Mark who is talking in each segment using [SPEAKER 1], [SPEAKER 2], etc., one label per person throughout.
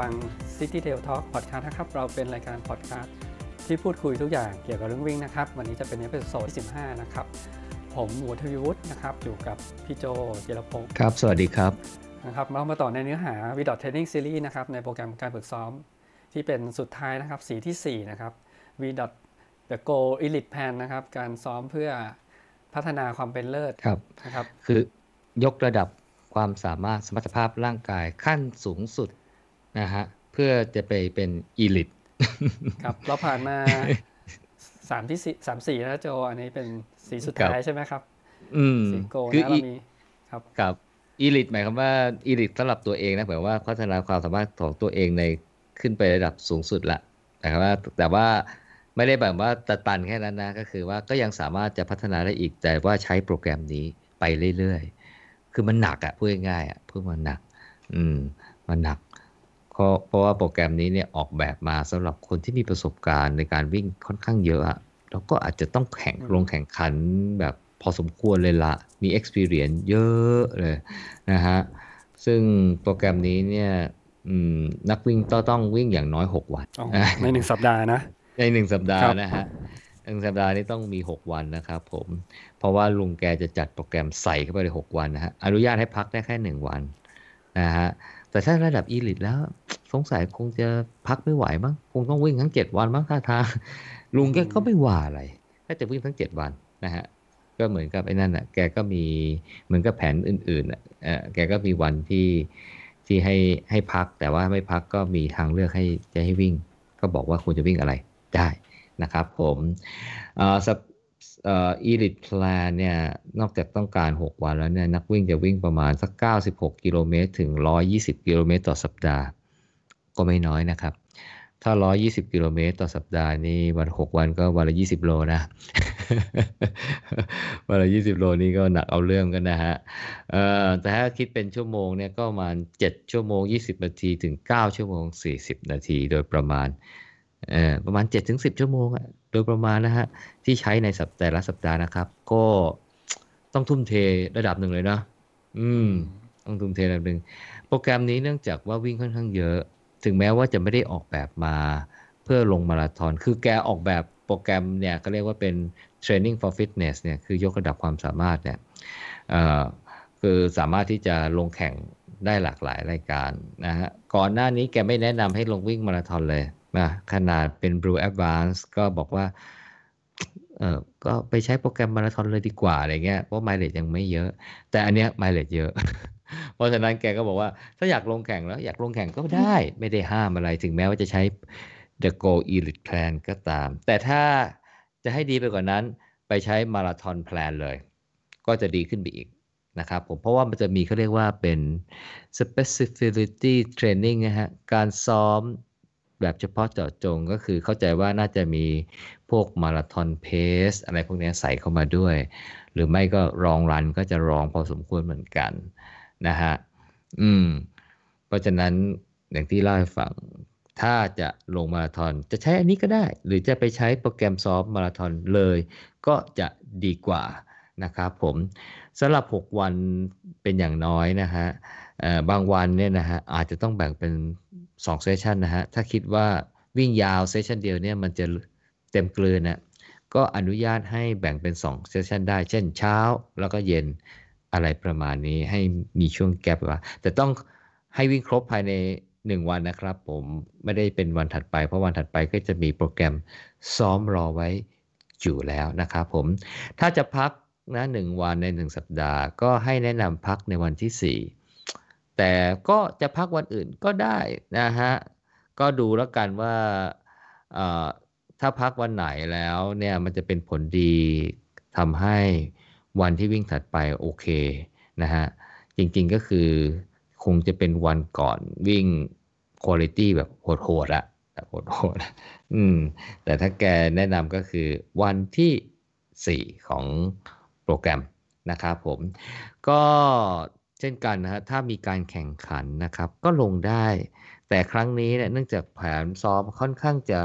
[SPEAKER 1] ฟัง City Trail Talk Podcast นะครับ เราเป็นรายการพอดคาสต์ที่พูดคุยทุกอย่างเกี่ยวกับเรื่องวิ่งนะครับ วันนี้จะเป็น episode ที่15 นะครับ ผมหมูทวีวุฒินะครับ อยู่กับพี่โจจิรพงศ์
[SPEAKER 2] ครับ สวัสดีครับ
[SPEAKER 1] นะครับเรามาต่อในเนื้อหา v d o t Training Series นะครับ ในโปรแกรมการฝึกซ้อมที่เป็นสุดท้ายนะครับ สีที่ 4 นะครับ v d o t The Goal Elite Plan นะครับ การซ้อมเพื่อพัฒนาความเป็นเลิศ
[SPEAKER 2] ครับ
[SPEAKER 1] นะครับ
[SPEAKER 2] คือยกระดับความสามารถสมรรถภาพร่างกายขั้นสูงสุด นะฮะเพื่อจะไปเป็นอีลิต
[SPEAKER 1] ครับเราผ่านมาสามที่สี่สามสี่นะโจอันนี้เป็นสีสุดท้ายใช่ไหมครับ
[SPEAKER 2] อืม
[SPEAKER 1] สีโก
[SPEAKER 2] คือ
[SPEAKER 1] นะ
[SPEAKER 2] อี
[SPEAKER 1] เรามีครับ
[SPEAKER 2] กับอีลิตหมายความว่าอีลิตสำหรับตัวเองนะหมายว่าพัฒนาความสามารถของตัวเองในขึ้นไประดับสูงสุดละแต่ว่าแต่ว่าไม่ได้แบบว่าตัดตันแค่นั้นนะก็คือว่าก็ยังสามารถจะพัฒนาได้อีกแต่ว่าใช้โปรแกรมนี้ไปเรื่อยๆ คือมันหนักอะพูดง่ายๆอะพูดมันหนัก อืม มันหนัก เพราะเพราะว่าโปรแกรมนี้เนี่ยออกแบบมาสำหรับคนที่มีประสบการณ์ในการวิ่งค่อนข้างเยอะอะแล้วก็อาจจะต้องแข่ง
[SPEAKER 1] อืม
[SPEAKER 2] ลงแข่งขันแบบพอสมควรเลยละ มี experience เยอะเลยนะฮะ ซึ่งโปรแกรมนี้เนี่ยอืมนักวิ่งต้องต้องวิ่งอย่างน้อย 6 วัน
[SPEAKER 1] อ๋อในหนึ่งสัปดาห์นะ
[SPEAKER 2] ในหนึ่งสัปดาห์
[SPEAKER 1] ครับ
[SPEAKER 2] นะฮะหนึ่งสัปดาห์นี้ต้องมี 6 วันนะครับผม เพราะว่าลุงแกจะจัดโปรแกรมใส่เข้าไปเลย6วันนะฮะ อนุญาตให้พักได้แค่ 1 วันนะฮะ แต่ถ้าระดับอีลิตแล้ว สงสัยคงจะพักไม่ไหวมั้งคงต้องวิ่งทั้ง7วันมั้งท่าทางลุงแกก็ไม่ว่าอะไรก็จะวิ่งทั้ง7วันนะฮะก็เหมือนกับไอ้นั่นอะแกก็มีเหมือนกับแผนอื่นๆอะแกก็มีวันที่ที่ให้ให้พัก แต่ว่าไม่พักก็มีทางเลือกให้จะให้วิ่ง ก็บอกว่าควรจะวิ่งอะไรได้นะครับ ผม เอ่ออ่อ Elite Plan เนี่ยนอกจากต้องการ 6 วันแล้วเนี่ยนักวิ่งจะวิ่งประมาณสัก 96 กิโลเมตรถึง 120 กิโลเมตรต่อสัปดาห์ ก็ไม่น้อยนะครับ ถ้า 120 กิโลเมตรต่อสัปดาห์นี่วัน 6 วันก็วันละ 20 โลนะ วันละ 20 โลนี่ก็หนักเอาเรื่องกันนะฮะเอ่อแต่ถ้าคิดเป็นชั่วโมงเนี่ยก็ประมาณ 7 ชั่วโมง 20 นาทีถึง 9 ชั่วโมง 40 นาทีโดยประมาณ ประมาณ7ถึง10 ชั่วโมงอะโดยประมาณนะฮะที่ใช้ในสัปแต่ละสัปดาห์นะครับ ก็ต้องทุ่มเทระดับหนึ่งเลยนะอืม ต้องทุ่มเทระดับหนึ่งโปรแกรมนี้เนื่องจากว่าวิ่งค่อนข้างเยอะ ถึงแม้ว่าจะไม่ได้ออกแบบมา เพื่อลงมาราธอน คือแกออกแบบโปรแกรมเนี่ยก็เรียกว่าเป็น training for fitness เนี่ยคือยกระดับความสามารถเนี่ยเอ่อคือสามารถที่จะลงแข่งได้หลากหลายรายการนะฮะก่อนหน้านี้แกไม่แนะนำให้ลงวิ่งมาราธอนเลย นะขนาดเป็น Blue Advance ก็บอกว่า เออก็ไปใช้โปรแกรมมาราธอนเลยดีกว่าอะไรเงี้ยเพราะไมล์เลยังไม่เยอะ แต่อันเนี้ยไมล์เลเยอะ เพราะฉะนั้นแกก็บอกว่าถ้าอยากลงแข่งแล้ว อยากลงแข่งก็ได้ไม่ได้ห้ามอะไรถึงแม้ว่าจะใช้ The Go Elite Plan ก็ตาม แต่ถ้าจะให้ดีไปกว่านั้น ไปใช้มาราธอนแพลนเลย ก็จะดีขึ้นไปอีกนะครับผมเพราะว่ามันจะมีเขาเรียกว่าเป็น specificity training นะฮะการซ้อม แบบเฉพาะเจาะจงก็คือเข้าใจว่าน่าจะมีพวกมาราธอนเพสอะไรพวกนี้ใส่เข้ามาด้วย หรือไม่ก็รองรันก็จะรองพอสมควรเหมือนกันนะฮะอืมเพราะฉะนั้นอย่างที่เล่าให้ฟังถ้าจะลงมาราธอนจะใช้อันนี้ก็ได้ หรือจะไปใช้โปรแกรมซ้อมมาราธอนเลย ก็จะดีกว่านะครับผมสำหรับ 6 วันเป็นอย่างน้อยนะฮะ บางวันเนี่ยนะฮะอาจจะต้องแบ่งเป็น2 session นะฮะถ้าคิดว่าวิ่งยาว session เดียวเนี่ยมันจะเต็มกลืนนะก็อนุญาตให้แบ่งเป็น2 session ได้ เช่นเช้าแล้วก็เย็นอะไรประมาณนี้ให้มีช่วงแกลบว่าแต่ต้องให้วิ่งครบภายใน 1 วันนะครับ ผมไม่ได้เป็นวันถัดไป เพราะวันถัดไปก็จะมีโปรแกรมซ้อมรอไว้อยู่แล้วนะครับผมถ้าจะพักนะหนึ่งวันในหนึ่งสัปดาห์ ก็ให้แนะนำพักในวันที่ 4 แต่ก็จะพักวันอื่นก็ได้นะฮะ ก็ดูแล้วกันว่าถ้าพักวันไหนแล้วเนี่ยมันจะเป็นผลดีทำให้วันที่วิ่งถัดไปโอเคนะฮะ จริงๆก็คือคงจะเป็นวันก่อนวิ่งคุณภาพแบบโหดๆอะแบบโหดๆอืม แต่ถ้าแกแนะนำก็คือวันที่ 4 ของโปรแกรมนะครับผม ก็ เช่นกันนะฮะถ้ามีการแข่งขันนะครับ ก็ลงได้ แต่ครั้งนี้เนี่ยเนื่องจากแผนซ้อมค่อนข้างจะ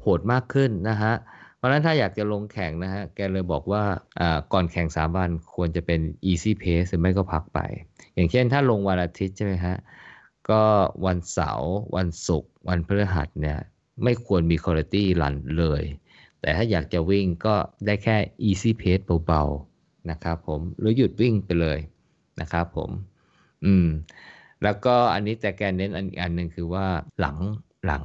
[SPEAKER 2] โหดมากขึ้นนะฮะเพราะฉะนั้นถ้าอยากจะลงแข่งนะฮะแกเลยบอกว่าอ่าก่อนแข่ง3วันควรจะเป็น easy pace หรือไม่ก็พักไป อย่างเช่นถ้าลงวันอาทิตย์ใช่ไหมฮะกก็วันเสาร์วันศุกร์วันพฤหัสเนี่ยไม่ควรมีคุณภาพรันเลย แต่ถ้าอยากจะวิ่งก็ได้แค่ easy pace เบาๆนะครับผมหรือหยุดวิ่งไปเลย นะครับผม อืม แล้วก็อันนี้แต่แกเน้นอันอีกอันหนึ่งคือว่าหลังหลัง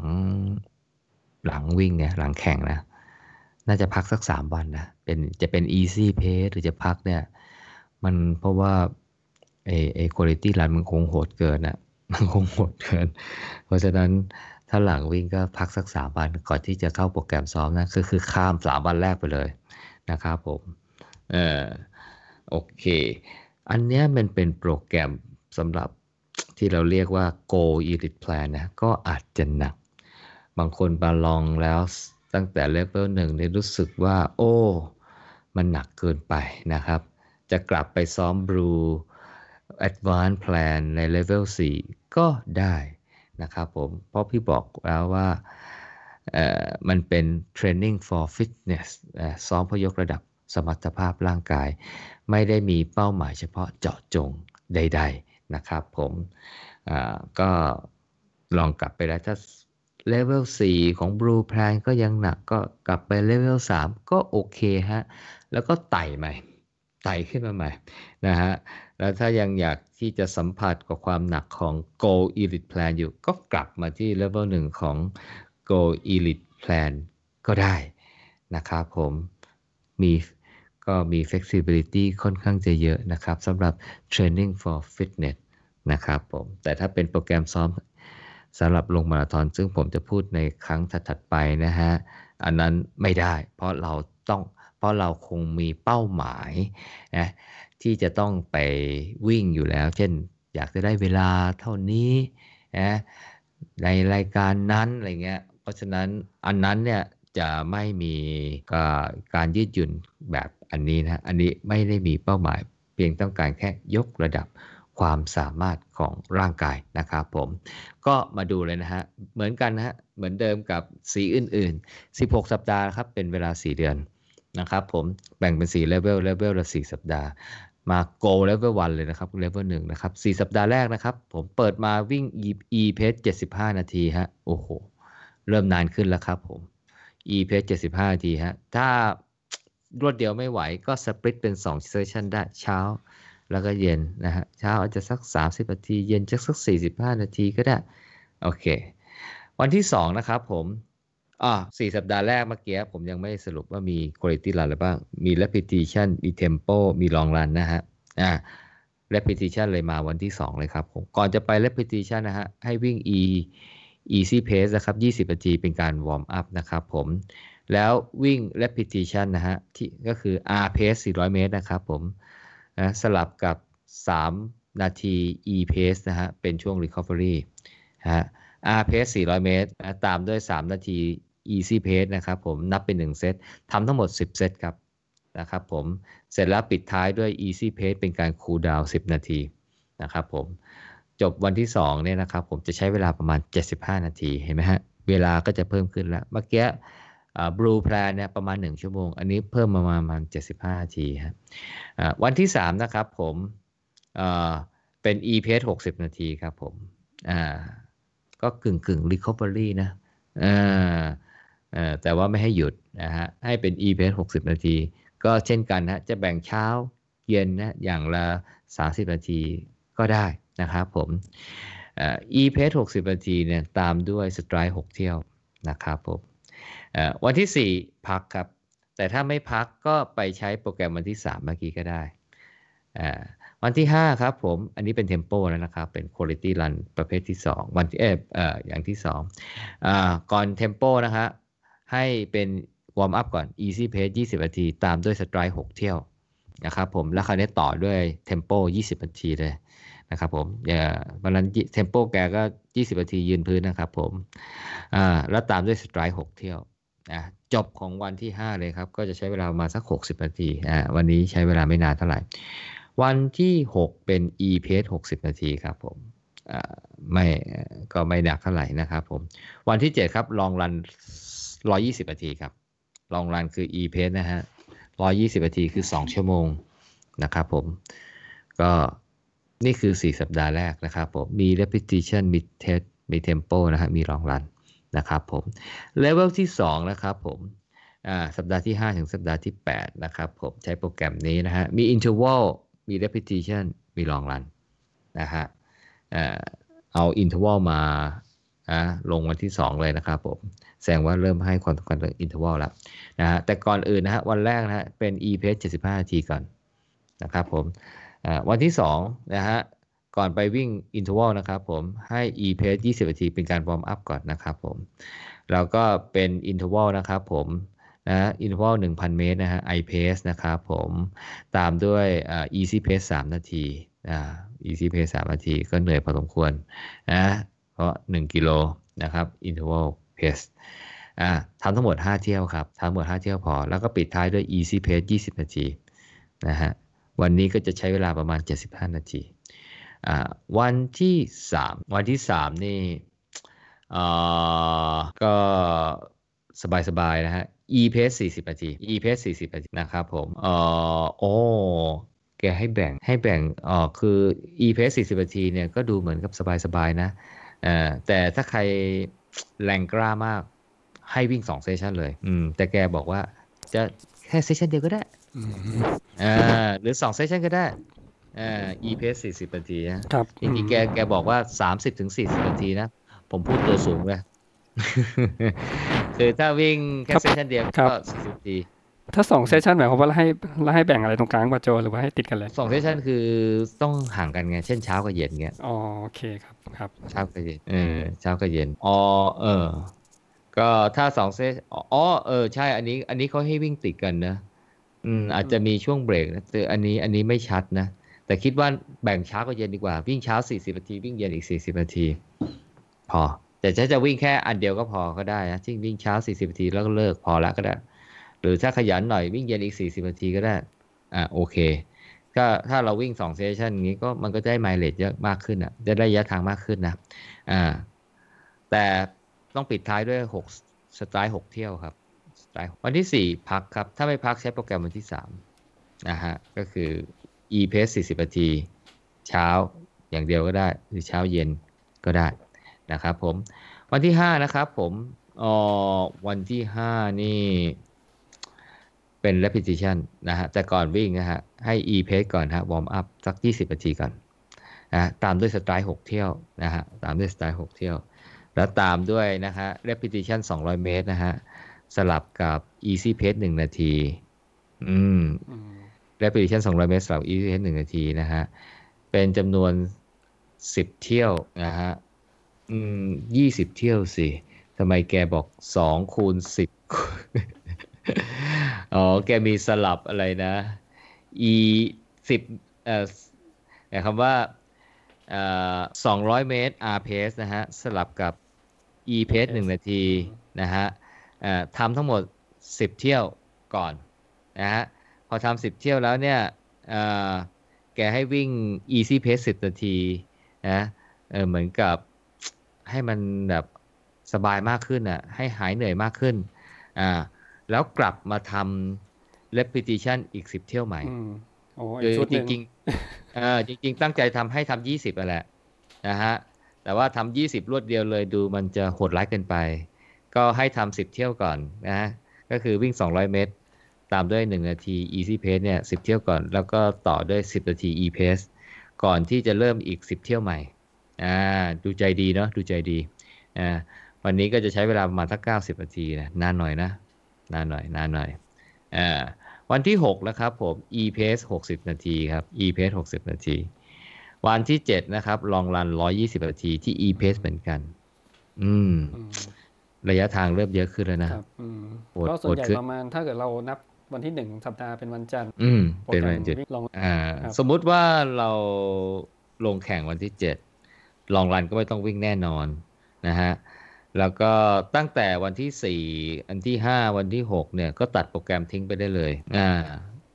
[SPEAKER 2] หลังวิ่งเนี่ย หลังแข่งนะ น่าจะพักสักสามวันนะเป็นจะเป็น easy pace หรือจะพักเนี่ย มันเพราะว่าไอ้ไอ้คุณภาพรันมันคงโหดเกินอะมันคงโหดเกิน เพราะฉะนั้นถ้าหลังวิ่งก็พักสักสามวันก่อนที่จะเข้าโปรแกรมซ้อมนะคือคือข้ามสามวันแรกไปเลยนะครับผม เออโอเค อันเนี้ยมันเป็นโปรแกรมสำหรับที่เราเรียกว่า Go Elite Plan นะ ก็อาจจะหนัก บางคนมาลองแล้วตั้งแต่เลเวลหนึ่งเนี่ยรู้สึกว่า โอ้ มันหนักเกินไปนะครับ จะกลับไปซ้อม Blue Advanced Plan ในเลเวล4ก็ได้นะครับผม เพราะพี่บอกแล้วว่าเอ่อมันเป็น Training for Fitness ซ้อมเพื่อยกระดับ สมรรถภาพร่างกาย ไม่ได้มีเป้าหมายเฉพาะเจาะจงใด ๆนะครับ ผมก็ลองกลับไปแล้วถ้าเลเวล4ของ Blue Plan ก็ยังหนักก็กลับไปเลเวล3ก็โอเคฮะ แล้วก็ไต่ใหม่ ไต่ขึ้นมาใหม่นะฮะ แล้วถ้ายังอยากที่จะสัมผัสกับความหนักของ Go Elite Plan อยู่ ก็กลับมาที่ level 1ของ Go Elite Plan ก็ได้นะครับผม มี ก็มี flexibility ค่อนข้างจะเยอะนะครับสำหรับ training for fitness นะครับผมแต่ถ้าเป็นโปรแกรมซ้อมสำหรับลงมาราธอนซึ่งผมจะพูดในครั้งถัดๆไปนะฮะอันนั้นไม่ได้ เพราะเราต้องเพราะเราคงมีเป้าหมายนะที่จะต้องไปวิ่งอยู่แล้ว เช่น อยากจะได้เวลาเท่านี้นะในรายการนั้นอะไรเงี้ยเพราะฉะนั้นอันนั้นเนี่ยจะไม่มีการยืดหยุ่นแบบ อันนี้นะอันนี้ไม่ได้มีเป้าหมาย เพียงต้องการแค่ยกระดับความสามารถของร่างกายนะครับผม ก็มาดูเลยนะฮะ เหมือนกันนะฮะ เหมือนเดิมกับสีอื่น ๆ 16 สัปดาห์ครับ เป็นเวลา 4 เดือนนะครับผมแบ่งเป็น4เลเวลเลเวลละ4สัปดาห์ มา go level 1เลยนะครับ level 1นะครับ4สัปดาห์แรกนะครับ ผมเปิดมาวิ่ง e pace 75 นาทีฮะ โอ้โห เริ่มนานขึ้นแล้วครับผม e pace 75 นาทีฮะ ถ้า รวดเดียวไม่ไหวก็สปริตเป็น2เซสชันได้เช้า แล้วก็เย็นนะฮะเช้าอาจจะสัก 30 นาที เย็นจะสัก 45 นาทีก็ได้ โอเค วันที่ 2 นะครับผมอ่าสี่สัปดาห์แรกเมื่อกี้ผมยังไม่สรุปว่ามี quality run อะไรบ้าง มี repetition มี tempo มี long run นะฮะอ่า repetition เลยมาวันที่ 2 เลยครับผมก่อนจะไป repetition นะฮะให้วิ่ง e easy pace นะครับ 20 นาทีเป็นการ warm up นะครับผม แล้ววิ่ง repetition นะฮะที่ก็คือ r pace 400 เมตรนะครับผมนะสลับกับ 3 นาที e pace นะฮะเป็นช่วง recovery ฮะ R pace 400 เมตรนะตามด้วย 3 นาที easy pace นะครับผมนับเป็น 1 เซตทำทั้งหมด 10 เซตครับนะครับผมเสร็จแล้วปิดท้ายด้วย easy pace เป็นการ cool down 10 นาทีนะครับผมจบวันที่2เนี่ยนะครับผมจะใช้เวลาประมาณ 75 นาทีเห็นไหมฮะเวลาก็จะเพิ่มขึ้นแล้วเมื่อกี้ blue plan เนี่ยประมาณ 1 ชั่วโมง อันนี้เพิ่มมาประมาณ 75นาทีฮะวันที่ 3 นะครับผมเป็น e pace 60 นาทีครับผมก็กึ่งกึ่ง recovery นะแต่ว่าไม่ให้หยุดนะฮะให้เป็น e pace 60 นาที ก็เช่นกันนะจะแบ่งเช้าเย็นนะอย่างละ 30 นาทีก็ได้นะครับผม e pace 60 นาทีเนี่ยตามด้วย stride 6เที่ยวนะครับผม วันที่ 4 พักครับ แต่ถ้าไม่พักก็ไปใช้โปรแกรมวันที่ 3 เมื่อกี้ก็ได้ วันที่ 5 ครับผม อันนี้เป็น tempo แล้วนะครับ เป็น Quality Run ประเภทที่ 2 วันที่เออออย่างที่2อก่อน tempo นะฮะให้เป็น warm up ก่อน Easy Pace 20 นาที ตามด้วย Stride 6เที่ยวนะครับผม แล้วคราวนี้ต่อด้วย tempo 20 นาทีเลยนะครับผมอย่าวันนั้น tempo แกก็ 20 นาทียืนพื้นนะครับผม อ่า แล้วตามด้วย Stride 6เที่ยว นะจบของวันที่ 5 เลยครับ ก็จะใช้เวลาประมาณสัก 60 นาทีอ่าวันนี้ใช้เวลาไม่นานเท่าไหร่ วันที่ 6 เป็น e pace 60 นาทีครับผมไม่ก็ไม่หนักเท่าไหร่นะครับผม วันที่ 7 ครับลองรัน 120 นาทีครับลองรันคือ e pace นะฮะ 120 นาทีคือ 2 ชั่วโมงนะครับผม ก็นี่คือ 4 สัปดาห์แรกนะครับผม มี repetition มี test มี tempo นะฮะมี long run น นะครับผม level ที่2นะครับผมสัปดาห์ที่ 5 ถึงสัปดาห์ที่ 8 นะครับผมใช้โปรแกรมนี้นะฮะมี interval มี repetition มี long run นะฮะเอ่อเอา interval มาอะลงวันที่ 2 เลยนะครับผมแสดงว่าเริ่มให้ความสำคัญกับ interval แล้วนะฮะแต่ก่อนอื่นนะฮะวันแรกนะฮะเป็น e pace 75 นาทีก่อนนะครับผมวันที่2นะฮะ ก่อนไปวิ่งอินทวัลนะครับผมให้ e pace 20 นาทีเป็นการวอร์มอัพก่อนนะครับผมแล้วก็เป็นอินทวัลนะครับผมนะอินทอร์วัล1,000 เมตรนะฮะ i pace นะครับผมตามด้วย easy pace 3 นาทีอ่า easy pace 3 นาทีก็เหนื่อยพอสมควรนะเพราะ 1 กิโลนะครับอินทวัล pace อ่าทำทั้งหมด 5 เที่ยวครับทำทั้งหมด 5 เที่ยวพอ แล้วก็ปิดท้ายด้วย easy pace 20 นาทีนะฮะวันนี้ก็จะใช้เวลาประมาณ 75 นาที วันที่3วันที่3นี่อ่าก็สบายๆนะฮะ e pace 40นาที e pace 40นาทีนะครับผมเอ่อโอ้แกให้แบ่งให้แบ่งอ๋อคือ e pace 40นาทีเนี่ยก็ดูเหมือนกับสบายๆนะเอ่อแต่ถ้าใครแรงกล้ามากให้วิ่ง2เซสชันเลย อืม แต่แกบอกว่าจะแค่เซสชันเดียวก็ได้
[SPEAKER 1] อืม
[SPEAKER 2] อ่าหรือสอง session ก็ได้ อ่า E pace สี่สิบนาทีนะครับจริงๆแกแกบอกว่าสามสิบถึงสี่สิบนาทีนะ ผมพูดตัวสูงเลยคือถ้าวิ่งแค่
[SPEAKER 1] ครับ
[SPEAKER 2] session เดียว
[SPEAKER 1] ครั
[SPEAKER 2] ก็
[SPEAKER 1] บ
[SPEAKER 2] สี่สิบนาที
[SPEAKER 1] ถ้าสอง session หมายความว่าให้ให้แบ่งอะไรตรงกลางป่ะโจหรือว่าให้ติดกันเลย
[SPEAKER 2] สอง session คือต้องห่างกันไง เช่นเช้ากับเย็นเงี้ย
[SPEAKER 1] อ๋อโอเคครับครับ
[SPEAKER 2] เช้ากับเย็นเออเช้ากับเย็นอ๋อเออ ก็ถ้าสอง ses อ๋อเออใช่ อันนี้ อันนี้เขาให้วิ่งติดกันนะ อืมอาจจะมีช่วงเบรกนะแต่อันนี้อันนี้ไม่ชัดนะ แต่คิดว่าแบ่งเช้ากับเย็นดีกว่า วิ่งเช้า 40 นาที วิ่งเย็นอีก 40 นาที พอ แต่ถ้าจะวิ่งแค่อันเดียวก็พอก็ได้นะที่วิ่งเช้า 40 นาทีแล้วก็เลิกพอละก็ได้ หรือถ้าขยันหน่อยวิ่งเย็นอีก 40 นาทีก็ได้ อ่าโอเค ก็ถ้าเราวิ่ง2เซสชันอย่างนี้ก็มันก็ได้ไมล์เลจเยอะมากขึ้นอะจะได้ระยะทางมากขึ้นนะอ่าแต่ต้องปิดท้ายด้วย 6 สไตล์ 6 เที่ยวครับสไตล์วันที่ 4 พักครับ ถ้าไม่พักใช้โปรแกรมวันที่3นะฮะก็คือ e pace 40นาที เช้าอย่างเดียวก็ได้ หรือเช้าเย็นก็ได้นะครับผม วันที่ 5 นะครับผมอ๋อวันที่ 5 นี่ เป็น repetition นะฮะแต่ก่อนวิ่งนะฮะ ให้ e pace ก่อนฮะ warm up สัก 20นาทีก่อนนะตามด้วยสไตล์6เที่ยวนะฮะตามด้วยสไตล์6เที่ยว แล้วตามด้วยนะฮะ repetition 200 เมตรนะฮะ สลับกับ easy pace 1 นาที
[SPEAKER 1] อืม
[SPEAKER 2] repetition 200 เมตรสำหรับ easy pace 1นาทีนะฮะ เป็นจำนวน 10 เที่ยวนะฮะ อืม20เที่ยวสิทำไมแกบอก2คูณ10อ๋อ แกมีสลับอะไรนะ e 10เอ่อหมายความว่าเอ่อ200เมตร r pace นะฮะ สลับกับ e pace 1นาทีนะฮะเอ่อทำทั้งหมด10เที่ยวก่อนนะฮะ พอทำ10เที่ยวแล้วเนี่ยเอ่อแกให้วิ่ง easy pace 10นาทีนะเออเหมือนกับให้มันแบบสบายมากขึ้นอะให้หายเหนื่อยมากขึ้นอ่าแล้วกลับมาทำ repetition อีก10เที่ยวใหม่
[SPEAKER 1] อืมโอ้
[SPEAKER 2] คือ
[SPEAKER 1] อีกชุดห
[SPEAKER 2] จ
[SPEAKER 1] นึ่ง
[SPEAKER 2] ริงๆเออจริง ๆ ตั้งใจทำให้ทำ20อะแหละนะฮะแต่ว่าทำ20รวดเดียวเลยดูมันจะโหดร้ายเกินไป ก็ให้ทำ10เที่ยวก่อนนะฮะก็คือวิ่ง200เมตร ตามด้วย 1 นาที easy pace เนี่ย10 เที่ยวก่อน แล้วก็ต่อด้วย 10 นาที e pace ก่อนที่จะเริ่มอีก 10 เที่ยวใหม่อ่าดูใจดีเนาะดูใจดีอ่าวันนี้ก็จะใช้เวลาประมาณสัก 90 นาทีนะนานหน่อยนะนานหน่อยนานหน่อยอ่าวันที่ 6 นะครับผม e pace 60 นาทีครับ e pace 60 นาที วันที่ 7 นะครับลองรัน 120 นาทีที่ e pace เหมือนกัน อืม
[SPEAKER 1] อืม
[SPEAKER 2] ระยะทางเริ่มเยอะขึ้นแล้วนะ
[SPEAKER 1] ครับอืม
[SPEAKER 2] โหด
[SPEAKER 1] ก็ส่วนใหญ่
[SPEAKER 2] โหดขึ้น
[SPEAKER 1] ประมาณถ้าเกิดเรานับ วันที่หนึ่งสัปดาห์เป็นวันจันทร์
[SPEAKER 2] อืม
[SPEAKER 1] โปร
[SPEAKER 2] เป็น
[SPEAKER 1] แกร
[SPEAKER 2] วั
[SPEAKER 1] ม
[SPEAKER 2] นจุด
[SPEAKER 1] วิ่งลง
[SPEAKER 2] อ่า
[SPEAKER 1] ครับ
[SPEAKER 2] สมมุติว่าเราลงแข่งวันที่7ลองรันก็ไม่ต้องวิ่งแน่นอนนะฮะแล้วก็ตั้งแต่วันที่4อันที่5วันที่6เนี่ยก็ตัดโปรแกรมทิ้งไปได้เลยอ่า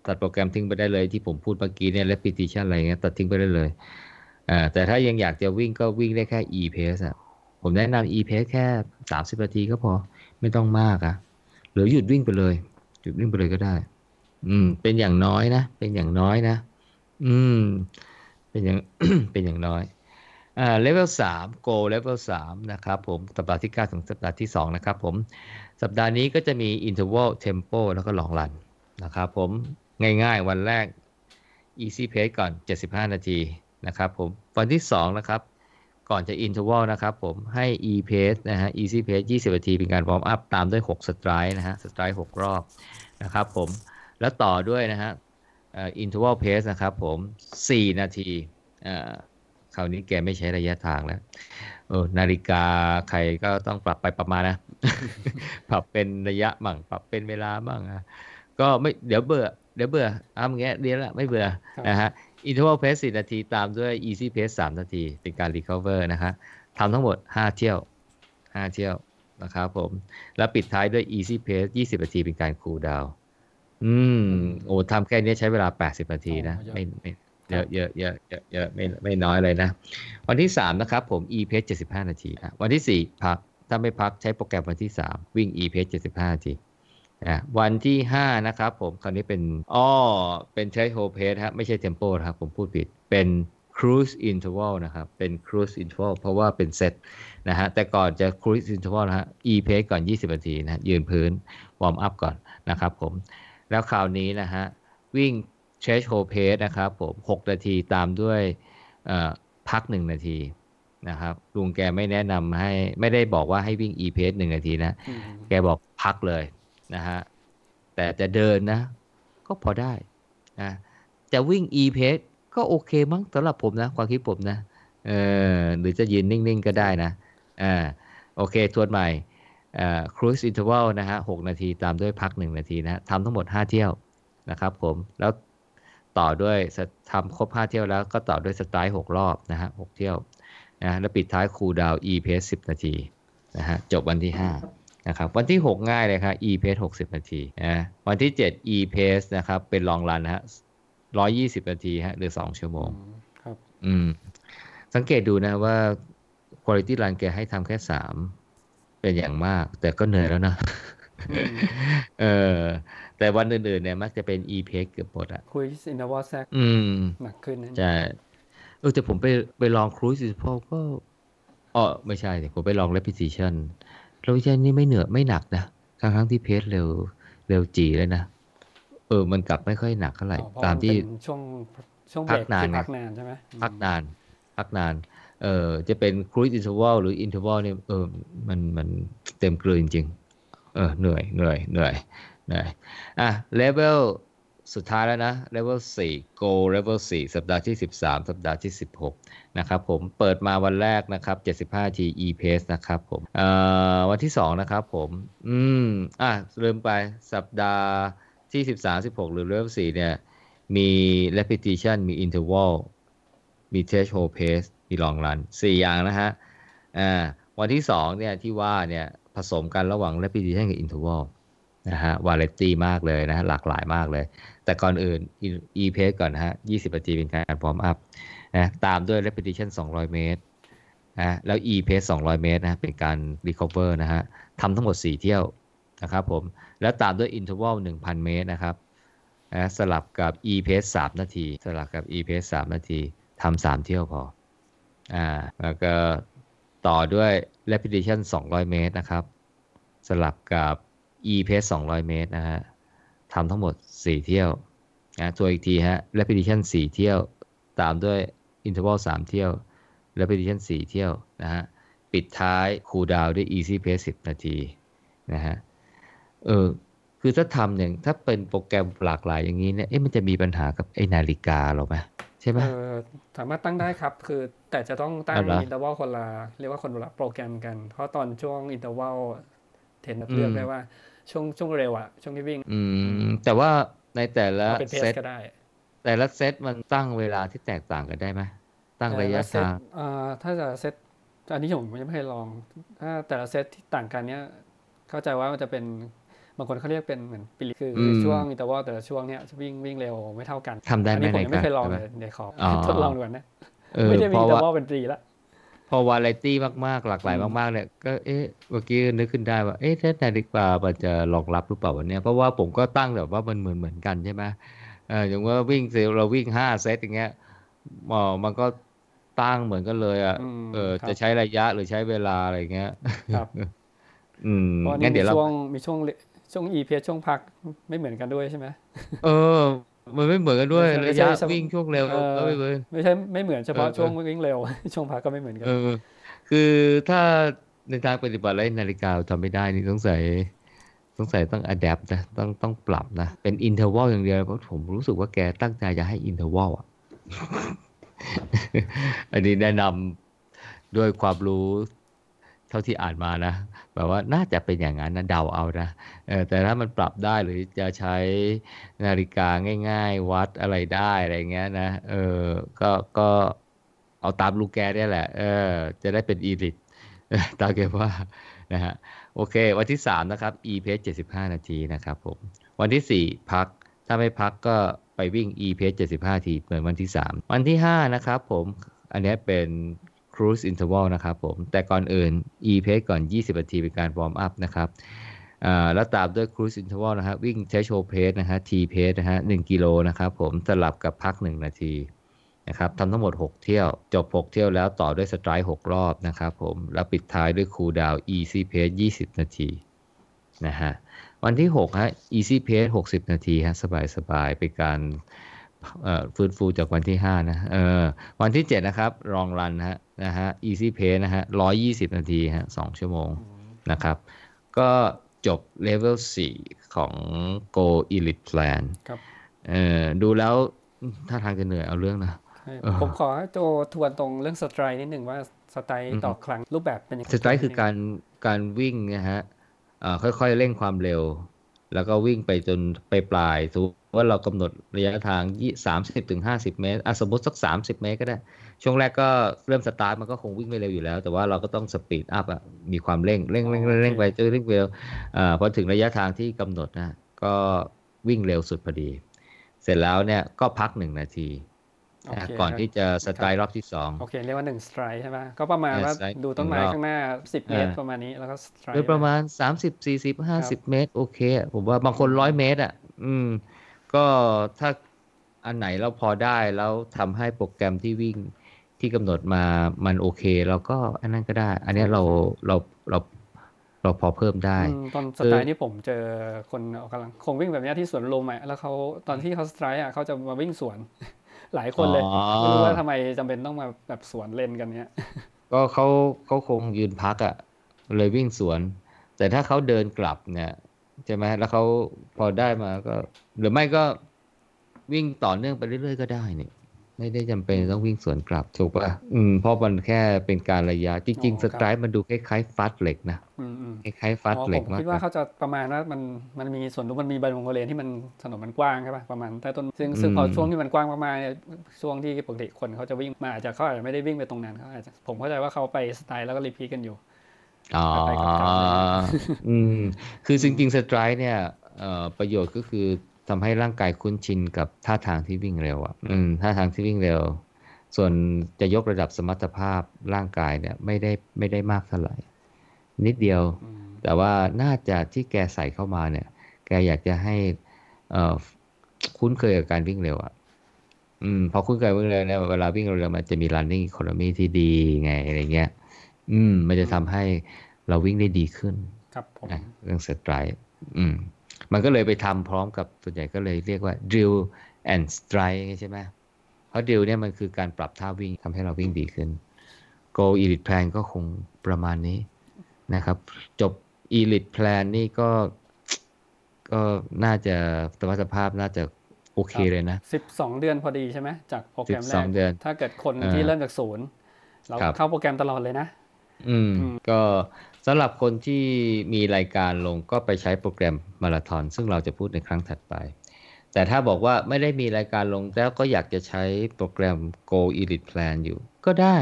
[SPEAKER 2] ตัดโปรแกรมทิ้งไปได้เลยที่ผมพูดเมื่อกี้เนี่ย repetition อะไรเงี้ยตัดทิ้งไปได้เลยอ่าแต่ถ้ายังอยากจะวิ่งก็วิ่งได้แค่ e pace อะผมแนะนำ e pace แค่30นาทีก็พอไม่ต้องมากอะหรือหยุดวิ่งไปเลย หยุดวิ่งไปเลยก็ได้ อืม เป็นอย่างน้อยนะ เป็นอย่างน้อยนะ อืม เป็นอย่าง เป็นอย่างน้อย อ่า เลเวลสามโกเลเวลสามนะครับผม สัปดาห์ที่เก้าถึงสัปดาห์ที่สองนะครับผม สัปดาห์นี้ก็จะมี interval tempo แล้วก็ long run นะครับผม ง่ายๆ วันแรก easy pace ก่อน 75 นาทีนะครับผม วันที่2นะครับ ก่อนจะ interval นะครับผมให้ e pace นะฮะ easy pace 20นาทีเป็นการ warm up ตามด้วย 6 strike นะฮะ strike 6 รอบนะครับผมแล้วต่อด้วยนะฮะเอ่อ interval pace นะครับผม 4 นาทีเอ่อคราวนี้แกไม่ใช้ระยะทางแล้วเออนาฬิกาใครก็ต้องปรับไปปรับมานะ ปรับเป็นระยะมั่งปรับเป็นเวลามั่งอะก็ไม่เดี๋ยวเบื่อเดี๋ยวเบื่ออ้ามอย่างเงี้ยเรียนละไม่เบื่อ
[SPEAKER 1] ครับ
[SPEAKER 2] นะฮะ interval pace 4นาทีตามด้วย easy pace 3 นาที เป็นการ recover นะฮะทำทั้งหมด 5 เที่ยว 5 เที่ยวนะครับผม แล้วปิดท้ายด้วย easy pace 20 นาทีเป็นการ cool down อืม โอ้ทำแค่นี้ใช้เวลา 80 นาทีนะ
[SPEAKER 1] โอ้เยอะ
[SPEAKER 2] ไม่ไม่เยอะเยอะเยอะเยอะเยอะไม่ไม่น้อยเลยนะ วันที่ 3 นะครับผม e pace 75 นาทีนะวันที่ 4 พัก ถ้าไม่พักใช้โปรแกรมวันที่ 3 วิ่ง e pace 75 นาทีนะ วันที่ 5 นะครับผม คราวนี้เป็นอ้อเป็น threshold pace ฮะไม่ใช่ tempo นะครับ ผมพูดผิดเป็น cruise interval นะครับ เป็น cruise interval เพราะว่าเป็นเซตนะฮะ แต่ก่อนจะ cruise interval นะฮะ e pace ก่อน 20 นาทีนะฮะยืนพื้น warm up ก่อนนะครับผม แล้วคราวนี้นะฮะ วิ่ง threshold pace นะครับผม 6 นาทีตามด้วยเอ่อพัก 1 นาทีนะครับ ลุงแกไม่แนะนำให้ ไม่ได้บอกว่าให้วิ่ง e pace 1 นาทีนะ
[SPEAKER 1] อืม
[SPEAKER 2] แกบอกพักเลย นะฮะแต่จะเดินนะ ก็พอได้นะจะวิ่ง e pace ก็โอเคมั้งสำหรับผมนะ ความคิดผมนะเออหรือจะยืนนิ่ง ๆ ก็ได้นะอ่าโอเคทวนใหม่อ่า cruise interval นะฮะ6นาทีตามด้วยพัก 1 นาทีนะทำทั้งหมด 5 เที่ยวนะครับผมแล้วต่อด้วยทำครบ 5 เที่ยวแล้วก็ต่อด้วยสไตร์6รอบนะฮะ6เที่ยวนะแล้วปิดท้าย cool down e pace 10 นาทีนะฮะจบวันที่ 5 นะครับวันที่ 6 ง่ายเลยครับ E pace 60 นาทีนะวันที่ 7 e pace นะครับเป็น long run นะฮะ120 นาทีฮะหรือ 2 ชั่วโมง
[SPEAKER 1] อืมครับ
[SPEAKER 2] อืมสังเกตดูนะว่า quality run แกให้ทำแค่ 3 เป็นอย่างมาก แต่ก็เหนื่อยแล้วนะ
[SPEAKER 1] อืม
[SPEAKER 2] เออแต่วันอื่นๆเนี่ยมักจะเป็น e pace เกือบหมดอะ
[SPEAKER 1] cruise interval แซก
[SPEAKER 2] อืม
[SPEAKER 1] หนักขึ้นนะ
[SPEAKER 2] ใช่เออแต่ผมไปไปลอง cruise interval ก็อ๋อไม่ใช่สิผมไปลอง repetition repetition นี่ไม่เหนื่อยไม่หนักนะทั้งทั้งๆที่เพจเร็วเร็วจีเลยนะเออมันกลับไม่ค่อยหนักเท่าไหร่
[SPEAKER 1] อ๋อเพราะ
[SPEAKER 2] ตามที่
[SPEAKER 1] นเป็นช่วงช่วงเบ
[SPEAKER 2] พั
[SPEAKER 1] ร
[SPEAKER 2] ก
[SPEAKER 1] ก
[SPEAKER 2] นาน
[SPEAKER 1] ที่
[SPEAKER 2] ไง
[SPEAKER 1] พักนานใช่ไหม
[SPEAKER 2] พักนานพักนานเออจะเป็น cruise interval หรือ interval เนี่ยเออมันมันเต็มกลืนจริงๆเออเหนื่อยเหนื่อยเหนื่อยเหนื่อยอะ level สุดท้ายแล้วนะ level 4 go level 4 สัปดาห์ที่ 13 สัปดาห์ที่ 16 นะครับผมเปิดมาวันแรกนะครับ 75 G e pace นะครับผมวันที่ 2 นะครับผม อืม อะลืมไปสัปดาห์ที่ 13 16 หรือ level 4 เนี่ย มี repetition มี interval มี threshold pace มี long run 4 อย่างนะฮะ อ่า วันที่ 2 เนี่ย ที่ว่าเนี่ย ผสมกันระหว่าง repetition กับ interval นะฮะ variety มากเลยนะฮะหลากหลายมากเลย แต่ก่อนอื่น e pace ก่อนนะฮะ 20นาทีเป็นการ warm up นะตามด้วย repetition 200 เมตรนะแล้ว e pace 200 เมตรนะเป็นการ recover นะฮะทำทั้งหมด 4 เที่ยวนะครับผม แล้วตามด้วย interval 1,000 เมตรนะครับนะสลับกับ e pace 3นาที สลับกับ e pace 3นาทีทำ3เที่ยวพออ่าแล้วก็ต่อด้วย repetition 200 เมตรนะครับ สลับกับ E pace 200 เมตรนะฮะทำทั้งหมด 4 เที่ยวนะตัวอีกทีฮะ repetition 4 เที่ยว ตามด้วย interval 3 เที่ยว repetition 4 เที่ยวนะฮะ ปิดท้าย cool down ด้วย easy pace 10 นาทีนะฮะ เออ คือถ้าทำอย่าง ถ้าเป็นโปรแกรมหลากหลายอย่างนี้เนี่ย เอ๊ะ มันจะมีปัญหากับไอ้นาฬิกาเราไหมใช่ไหม
[SPEAKER 1] เออสามารถตั้งได้ครับ คือแต่จะต้องตั้ง
[SPEAKER 2] เอาเหรอ
[SPEAKER 1] interval คนละ เรียกว่าคนละโปรแกรมกัน เพราะตอนช่วงอินเทอร์วล เทนเลือก
[SPEAKER 2] อืม
[SPEAKER 1] ได้ว่าช่วงช่วงเร็วอะช่วงที่วิ่ง
[SPEAKER 2] อืม แต่ว่าในแต่ละ
[SPEAKER 1] เอาเป็นเพ
[SPEAKER 2] เซ
[SPEAKER 1] ส
[SPEAKER 2] ต
[SPEAKER 1] ก็ได้
[SPEAKER 2] แต่ละเซตมันตั้งเวลาที่แตกต่างกันได้ไหมตั้งระยะ
[SPEAKER 1] แต่ลเซต
[SPEAKER 2] ทาง
[SPEAKER 1] เอ่อถ้าจะเซตอันนี้ผมยังไม่เคยลอง ถ้าแต่ละเซตที่ต่างกันเนี้ยเข้าใจว่ามันจะเป็นบางคนเขาเรียกเป็นเหมือนปิริคือคือช่วงอินเตอร์วลแต่ละช่วงเนี้ยจะวิ่งวิ่งเร็วไม่เท่ากัน
[SPEAKER 2] ทำได้
[SPEAKER 1] อัน
[SPEAKER 2] ไหม
[SPEAKER 1] นี้ผม
[SPEAKER 2] ใน
[SPEAKER 1] ยังไม่เคยลอง
[SPEAKER 2] ใช่
[SPEAKER 1] เล
[SPEAKER 2] ไหม
[SPEAKER 1] ยเดี๋ยวขอ
[SPEAKER 2] อ๋อ
[SPEAKER 1] ทดลองดูก่อนนะ
[SPEAKER 2] เออ
[SPEAKER 1] ไม่ได้
[SPEAKER 2] เพ
[SPEAKER 1] มีอิ
[SPEAKER 2] ราะ
[SPEAKER 1] นเตอ
[SPEAKER 2] ว่า
[SPEAKER 1] ร์วลเป็นปีละ
[SPEAKER 2] พอวาไรตี้มากๆ หลากหลายมากๆเนี่ยก็เอ๊ะเมื่อกี้นึกขึ้นได้ว่าเอ๊ะถ้านาฬิกามันจะรองรับหรือเปล่าวันเนี้ยเพราะว่าผมก็ตั้งแบบว่ามันเหมือนเหมือนกันใช่ไหมเอออย่างว่าวิ่งเซลเราวิ่งห้าเซตอย่างเงี้ยเอ่อมันก็ตั้งเหมือนกันเลยอะ
[SPEAKER 1] อืม
[SPEAKER 2] เออ
[SPEAKER 1] ครับ
[SPEAKER 2] จะใช้ระยะหรือใช้เวลาอะไรเงี้ย
[SPEAKER 1] ครับ
[SPEAKER 2] อืม
[SPEAKER 1] เพราะ
[SPEAKER 2] งั้
[SPEAKER 1] นี่
[SPEAKER 2] นเดี๋
[SPEAKER 1] มี
[SPEAKER 2] ยวเรา
[SPEAKER 1] ช่วงมีช่วงช่วง EPS ช่วงพักไม่เหมือนกันด้วยใช่ไหม
[SPEAKER 2] เออ มันไม่เหมือนกันด้วย
[SPEAKER 1] ไม่
[SPEAKER 2] ระ
[SPEAKER 1] ใช่
[SPEAKER 2] ยะ
[SPEAKER 1] ไม่ใช่
[SPEAKER 2] วิ่งช่วงเร็ว
[SPEAKER 1] เออ
[SPEAKER 2] ก็ไม่เหมือน
[SPEAKER 1] ไม่ใช่ไม่เหมือนเฉพาะ
[SPEAKER 2] เออ
[SPEAKER 1] ช่วงวิ่งเร็ว ช่วงพักก็ไม่เหมือนกัน
[SPEAKER 2] เออคือถ้าในทางปฏิบัติแล้วนาฬิกาทำไม่ได้นี่สงสัยสงสัยต้อง adapt นะต้องต้องปรับนะ เป็น interval อย่างเดียวเพราะผมรู้สึกว่าแกตั้งใจจะให้ interval อะอันนี้แนะนำด้วยความรู้ เท่าที่อ่านมานะแบบว่าน่าจะเป็นอย่างนั้นนะเดาเอานะแต่ถ้ามันปรับได้หรือจะใช้นาฬิกาง่าย ๆ วัดอะไรได้อะไรเงี้ยนะเออก็ก็เอาตามลูกแกเนี่ยแหละเออจะได้เป็นอีลิตตามแกว่านะฮะโอเค วันที่ 3 นะครับ e p a c e 75 นาทีนะครับผม วันที่ 4 พัก ถ้าไม่พักก็ไปวิ่ง e p a c e 75 ทีเหมือนวันที่ 3 วันที่ 5 นะครับผม อันนี้เป็น cruise interval นะครับผม แต่ก่อนอื่น e p a c e ก่อน 20นาทีเป็นการ warm up นะครับแล้วตามด้วย cruise interval นะฮะวิ่ง threshold pace นะฮะ t pace นะฮะ1กิโลนะครับผมสลับกับพัก 1 นาทีนะครับทำทั้งหมด 6 เที่ยว จบ 6 เที่ยวแล้วต่อด้วยสไตร์6รอบนะครับผม แล้วปิดท้ายด้วย cool down easy pace 20 นาทีนะฮะวันที่6ฮะ easy pace 60 นาทีฮะสบายๆเป็นการ ฟื้นฟูจากวันที่ 5 นะเออวันที่ 7 นะครับ long run ฮะนะฮะ easy pace นะฮะ 120 นาทีฮะ2ชั่วโมงนะครับ ก็จบ level 4ของ gold elite plan
[SPEAKER 1] ครับ
[SPEAKER 2] เออดูแล้วถ้าทางจะเหนื่อยเอาเรื่องนะ
[SPEAKER 1] ใช่
[SPEAKER 2] เออ
[SPEAKER 1] ผมขอให้โจทวนตรงเรื่อง stride นิดหนึ่งว่า stride ต่อครั้งรูปแบบเป็นยังไง
[SPEAKER 2] stride คือการการวิ่งนะฮะเอ่อค่อยๆเร่งความเร็ว แล้วก็วิ่งไปจนไปปลายสมมติ ว่าเรากำหนดระยะทางสามสิบถึงห้าสิบเมตรอะสมมติสักสามสิบเมตรก็ได้ ช่วงแรกก็เริ่มสตาร์ทมันก็คงวิ่งไม่เร็วอยู่แล้ว แต่ว่าเราก็ต้อง speed up อะมีความเร่งเร่งเร่งเร่งเร่งไปจนเร่งเร็วอ่าพอถึงระยะทางที่กำหนดนะก็วิ่งเร็วสุดพอดี เสร็จแล้วเนี่ยก็พักหนึ่งนาที
[SPEAKER 1] โอ
[SPEAKER 2] นะ
[SPEAKER 1] เค
[SPEAKER 2] ก่อน
[SPEAKER 1] ครับ
[SPEAKER 2] ที่จะ stride รอบที่สอง
[SPEAKER 1] โอเค เรียกว่าหนึ่ง stride ใช่ไหมก็ประมาณ
[SPEAKER 2] เออ
[SPEAKER 1] ว่า
[SPEAKER 2] stride
[SPEAKER 1] ดูต้นไม้
[SPEAKER 2] หนึ่งรอบ
[SPEAKER 1] ข้างหน้าสิบเมตร
[SPEAKER 2] เออ
[SPEAKER 1] ประมาณนี้แล้วก็ stride
[SPEAKER 2] โดยประมาณ30 40 50เมตร โอเคอะผมว่าบางคนร้อยเมตรอะ อืม ก็ถ้าอันไหนเราพอได้แล้วทำให้โปรแกรมที่วิ่งที่กำหนดมามันโอเคเราก็อันนั้นก็ได้ อันเนี้ยเราเราเราเราพอเพิ่มได้
[SPEAKER 1] อืมตอน stride นี่ผมเจอคนออกกำลังคงวิ่งแบบเนี้ยที่สวนลมอะแล้วเขาตอนที่เขา stride อะเขาจะมาวิ่งสวน หลายคนเลย
[SPEAKER 2] อ๋อ
[SPEAKER 1] ไม่รู้ว่าทำไมจำเป็นต้องมาแบบสวนเลนกันเนี้ย
[SPEAKER 2] ก็เขาเขาคงยืนพักอะ่ะเลยวิ่งสวน แต่ถ้าเขาเดินกลับเนี่ย ใช่ไหมแล้วเขาพอได้มาก็ หรือไม่ก็วิ่งต่อเนื่องไปเรื่อยๆก็ได้นี่ไม่ได้จำเป็นต้องวิ่งสวนกลับถูกปะอืมเพราะมันแค่เป็นการระยะ จริง
[SPEAKER 1] อ๋อ
[SPEAKER 2] ๆ
[SPEAKER 1] ค
[SPEAKER 2] ส
[SPEAKER 1] รับ
[SPEAKER 2] ไตร์มันดูคล้ายๆฟัดเหล็กนะ
[SPEAKER 1] อืมอืม
[SPEAKER 2] คล้ายๆฟัด
[SPEAKER 1] อ๋อ
[SPEAKER 2] เหล็ก
[SPEAKER 1] ผม
[SPEAKER 2] มาก
[SPEAKER 1] คิด
[SPEAKER 2] ก
[SPEAKER 1] ว่า
[SPEAKER 2] ว่า
[SPEAKER 1] เขาจะประมาณว่ามันมันมีส่วนรูปมันมีใบวงเลนที่มันถนนมันกว้างใช่ป่ะประมาณใต้ต้นซึ่งซึ่ง
[SPEAKER 2] อืม
[SPEAKER 1] พอช่วงที่มันกว้างมากๆเนี่ยช่วงที่ปกติคนเขาจะวิ่งมาอาจจะเขาอาจจะไม่ได้วิ่งไปตรงนั้นเขาอาจจะผมเข้าใจว่าเขาไปสไตล์แล้วก็รีพีทกันอยู่
[SPEAKER 2] อ๋อ
[SPEAKER 1] ไปกลับๆอะไรอย่างเงี้ย
[SPEAKER 2] อืมคือจริงๆสไตร์เนี่ยเอ่อประโยชน์ก็คือทำให้ร่างกายคุ้นชินกับท่าทางที่วิ่งเร็วอะอืมท่าทางที่วิ่งเร็ว ส่วนจะยกระดับสมรรถภาพร่างกายเนี่ยไม่ได้ไม่ได้มากเท่าไหร่ นิดเดียว
[SPEAKER 1] อืม
[SPEAKER 2] แต่ว่าน่าจะที่แกใส่เข้ามาเนี่ย แกอยากจะให้เอ่อคุ้นเคยกับการวิ่งเร็วอะอืมพอคุ้นเคยวิ่งเร็วเนี่ยเวลาวิ่งเร็วๆมันจะมี running economy ที่ดีไงอะไรเงี้ย อืม มันจะทำให้เราวิ่งได้ดีขึ้น
[SPEAKER 1] ครับผม
[SPEAKER 2] นะเรื่องสไตร์อืม มันก็เลยไปทำพร้อมกับส่วนใหญ่ก็เลยเรียกว่า drill and strike ใช่ไหมเพราะ drill เนี่ยมันคือการปรับท่าวิ่งทำให้เราวิ่งดีขึ้น go elite plan ก็คงประมาณนี้นะครับ จบ elite plan นี่ก็ก็น่าจะสมรรถภาพน่าจะโอเคเลยนะ
[SPEAKER 1] สิบสองเดือนพอดีใช่ไหมจากโปรแกรมแรก
[SPEAKER 2] 12เดือน
[SPEAKER 1] ถ้าเกิดคน
[SPEAKER 2] เออ
[SPEAKER 1] ที่เริ่มจากศูนย์เรา
[SPEAKER 2] ครับ
[SPEAKER 1] เข้าโปรแกรมตลอดเลยนะ
[SPEAKER 2] อืม
[SPEAKER 1] อืม
[SPEAKER 2] ก็สำหรับคนที่มีรายการลงก็ไปใช้โปรแกรมมาราธอนซึ่งเราจะพูดในครั้งถัดไป แต่ถ้าบอกว่าไม่ได้มีรายการลงแล้วก็อยากจะใช้โปรแกรม Go Elite Plan อยู่ ก็ได้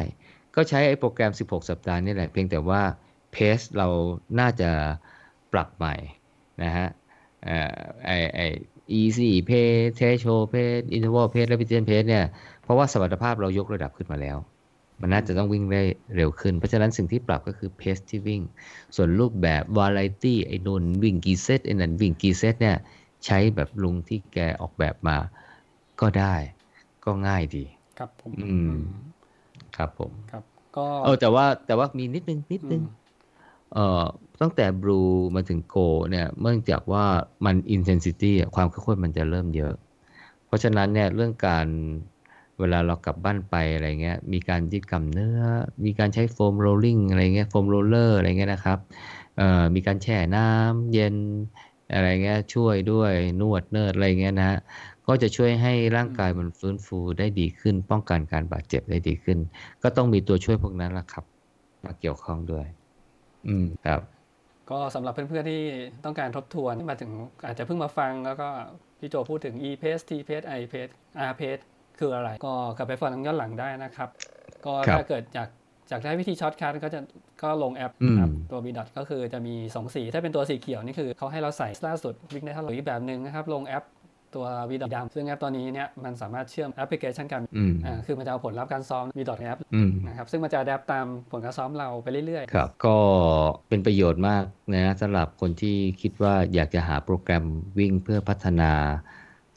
[SPEAKER 2] ก็ใช้ไอ้โปรแกรม 16 สัปดาห์นี่แหละ เพียงแต่ว่าเพสเราน่าจะปรับใหม่นะฮะเอ่อไอไอ easy pace threshold pace interval pace repetition pace เนี่ย เพราะว่าสมรรถภาพเรายกระดับขึ้นมาแล้ว มันน่าจะต้องวิ่งได้เร็วขึ้น เพราะฉะนั้นสิ่งที่ปรับก็คือเพสที่วิ่ง ส่วนรูปแบบวาไรตี้ไอ้นนวิ่งกี่เซตไอ้นั่นวิ่งกี่เซตเนี่ยใช้แบบลุงที่แกออกแบบมาก็ได้ก็ง่ายดี
[SPEAKER 1] ครับผม
[SPEAKER 2] อืมครับผม
[SPEAKER 1] ครับ ก็
[SPEAKER 2] เออแต่ว่าแต่ว่ามีนิดนึงนิดนึง
[SPEAKER 1] อืม
[SPEAKER 2] เอ่อตั้งแต่ blue มาถึง gold เนี่ยเนื่องจากว่ามัน intensity ความเข้มข้นมันจะเริ่มเยอะ เพราะฉะนั้นเนี่ยเรื่องการ เวลาเรากลับบ้านไปอะไรเงี้ย มีการยืดกล้ามเนื้อ มีการใช้ foam rolling อะไรเงี้ย foam roller อะไรเงี้ยนะครับเอ่อมีการแช่น้ำเย็นอะไรเงี้ย ช่วยด้วยนวดเนิร์ดอะไรเงี้ยนะฮะก็จะช่วยให้ร่างกายมันฟื้นฟูได้ดีขึ้น ป้องกันการบาดเจ็บได้ดีขึ้น ก็ต้องมีตัวช่วยพวกนั้นละครับ มาเกี่ยวข้องด้วย อืมครับ
[SPEAKER 1] ก็สำหรับเพื่อนๆที่ต้องการทบทวนมาถึงอาจจะเพิ่งมาฟังแล้วก็พี่โจพูดถึง e-pace t-pace i-pace r-pace คืออะไร ก็กลับไปฟังย้อนหลังได้นะครับ ก็
[SPEAKER 2] ครับ
[SPEAKER 1] ถ้าเกิดอยากอยากได้วิธี shortcut ก็จะก็ลงแอป
[SPEAKER 2] อืม
[SPEAKER 1] ครับตัว b d o t ก็คือจะมี 2 สี ถ้าเป็นตัวสีเขียวนี่คือเขาให้เราใส่ล่าสุดวิ่งได้เท่าไหร่อีกแบบหนึ่งนะครับ ลงแอปตัว v d o t ดำซึ่งแอปตัวนี้เนี่ยมันสามารถเชื่อมแอปพลิเคชันกัน
[SPEAKER 2] อืม
[SPEAKER 1] อ่าคือมันจะเอาผลลัพธ์การซ้อม v d o t แอป
[SPEAKER 2] อืม
[SPEAKER 1] นะครับซึ่งมันจะอัดตามผลการซ้อมเราไปเรื่อยๆ
[SPEAKER 2] ครับก็เป็นประโยชน์มากนะสำหรับคนที่คิดว่าอยากจะหาโปรแกรมวิ่งเพื่อพัฒนา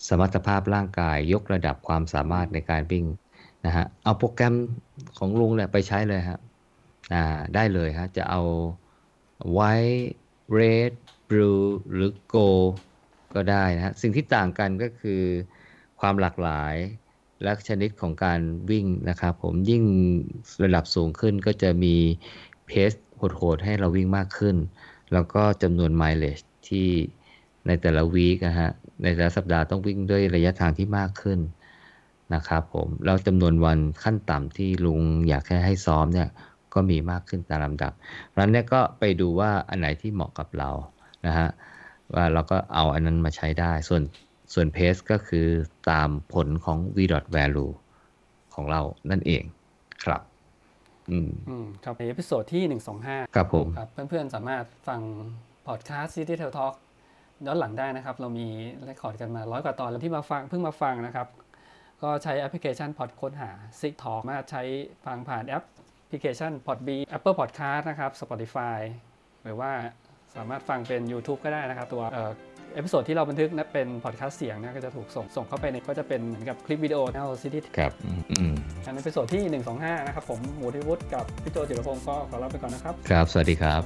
[SPEAKER 2] สมรรถภาพร่างกาย ยกระดับความสามารถในการวิ่งนะฮะเอาโปรแกรมของลุงเนี่ยไปใช้เลยครับอ่าได้เลยฮะจะเอา white red blue หรือ gold ก็ได้นะฮะสิ่งที่ต่างกันก็คือความหลากหลายและชนิดของการวิ่งนะครับผมยิ่งระดับสูงขึ้นก็จะมีเพสโหดๆให้เราวิ่งมากขึ้น แล้วก็จำนวนไมล์เลจที่ในแต่ละวีคนะฮะ ในแต่ละสัปดาห์ต้องวิ่งด้วยระยะทางที่มากขึ้นนะครับผมแล้วจำนวนวันขั้นต่ำที่ลุงอยากให้ให้ซ้อมเนี่ยก็มีมากขึ้นตามลำดับเพราะฉะนั้นเนี่ยก็ไปดูว่าอันไหนที่เหมาะกับเรานะฮะว่าเราก็เอาอันนั้นมาใช้ได้ ส่วนส่วน pace ก็คือตามผลของ v value ของเรานั่นเองครับอืม
[SPEAKER 1] อืมครับใน episode ที่ 125
[SPEAKER 2] ครับผม
[SPEAKER 1] ครับเพื่อนๆสามารถฟังพอดแคสต์ City Trail Talk ย้อนหลังได้นะครับ เรามี record กันมาร้อยกว่าตอนแล้วที่มาฟังเพิ่งมาฟังนะครับ ก็ใช้แอปพลิเคชันพอดค้นหา City Trail Talk สามารถใช้ฟังผ่านแอปพลิเคชัน Podbean Apple Podcast นะครับ Spotify หรือว่าสามารถฟังเป็น YouTube ก็ได้นะครับ ตัวเอ่อ episode ที่เราบันทึกนะเป็นพอดแคสต์เสียงเนะก็จะถูกส่งส่งเข้าไปในก็จะเป็นเหมือนกับคลิปวิดีโอใน City
[SPEAKER 2] ครับอืมอืม
[SPEAKER 1] อัน episode ที่ 125 นะครับ ผมหมูทิวุฒิกับพี่โจจิรพงศ์ก็ขอลาไปก่อนนะครับ
[SPEAKER 2] ครับ สวัสดีครับ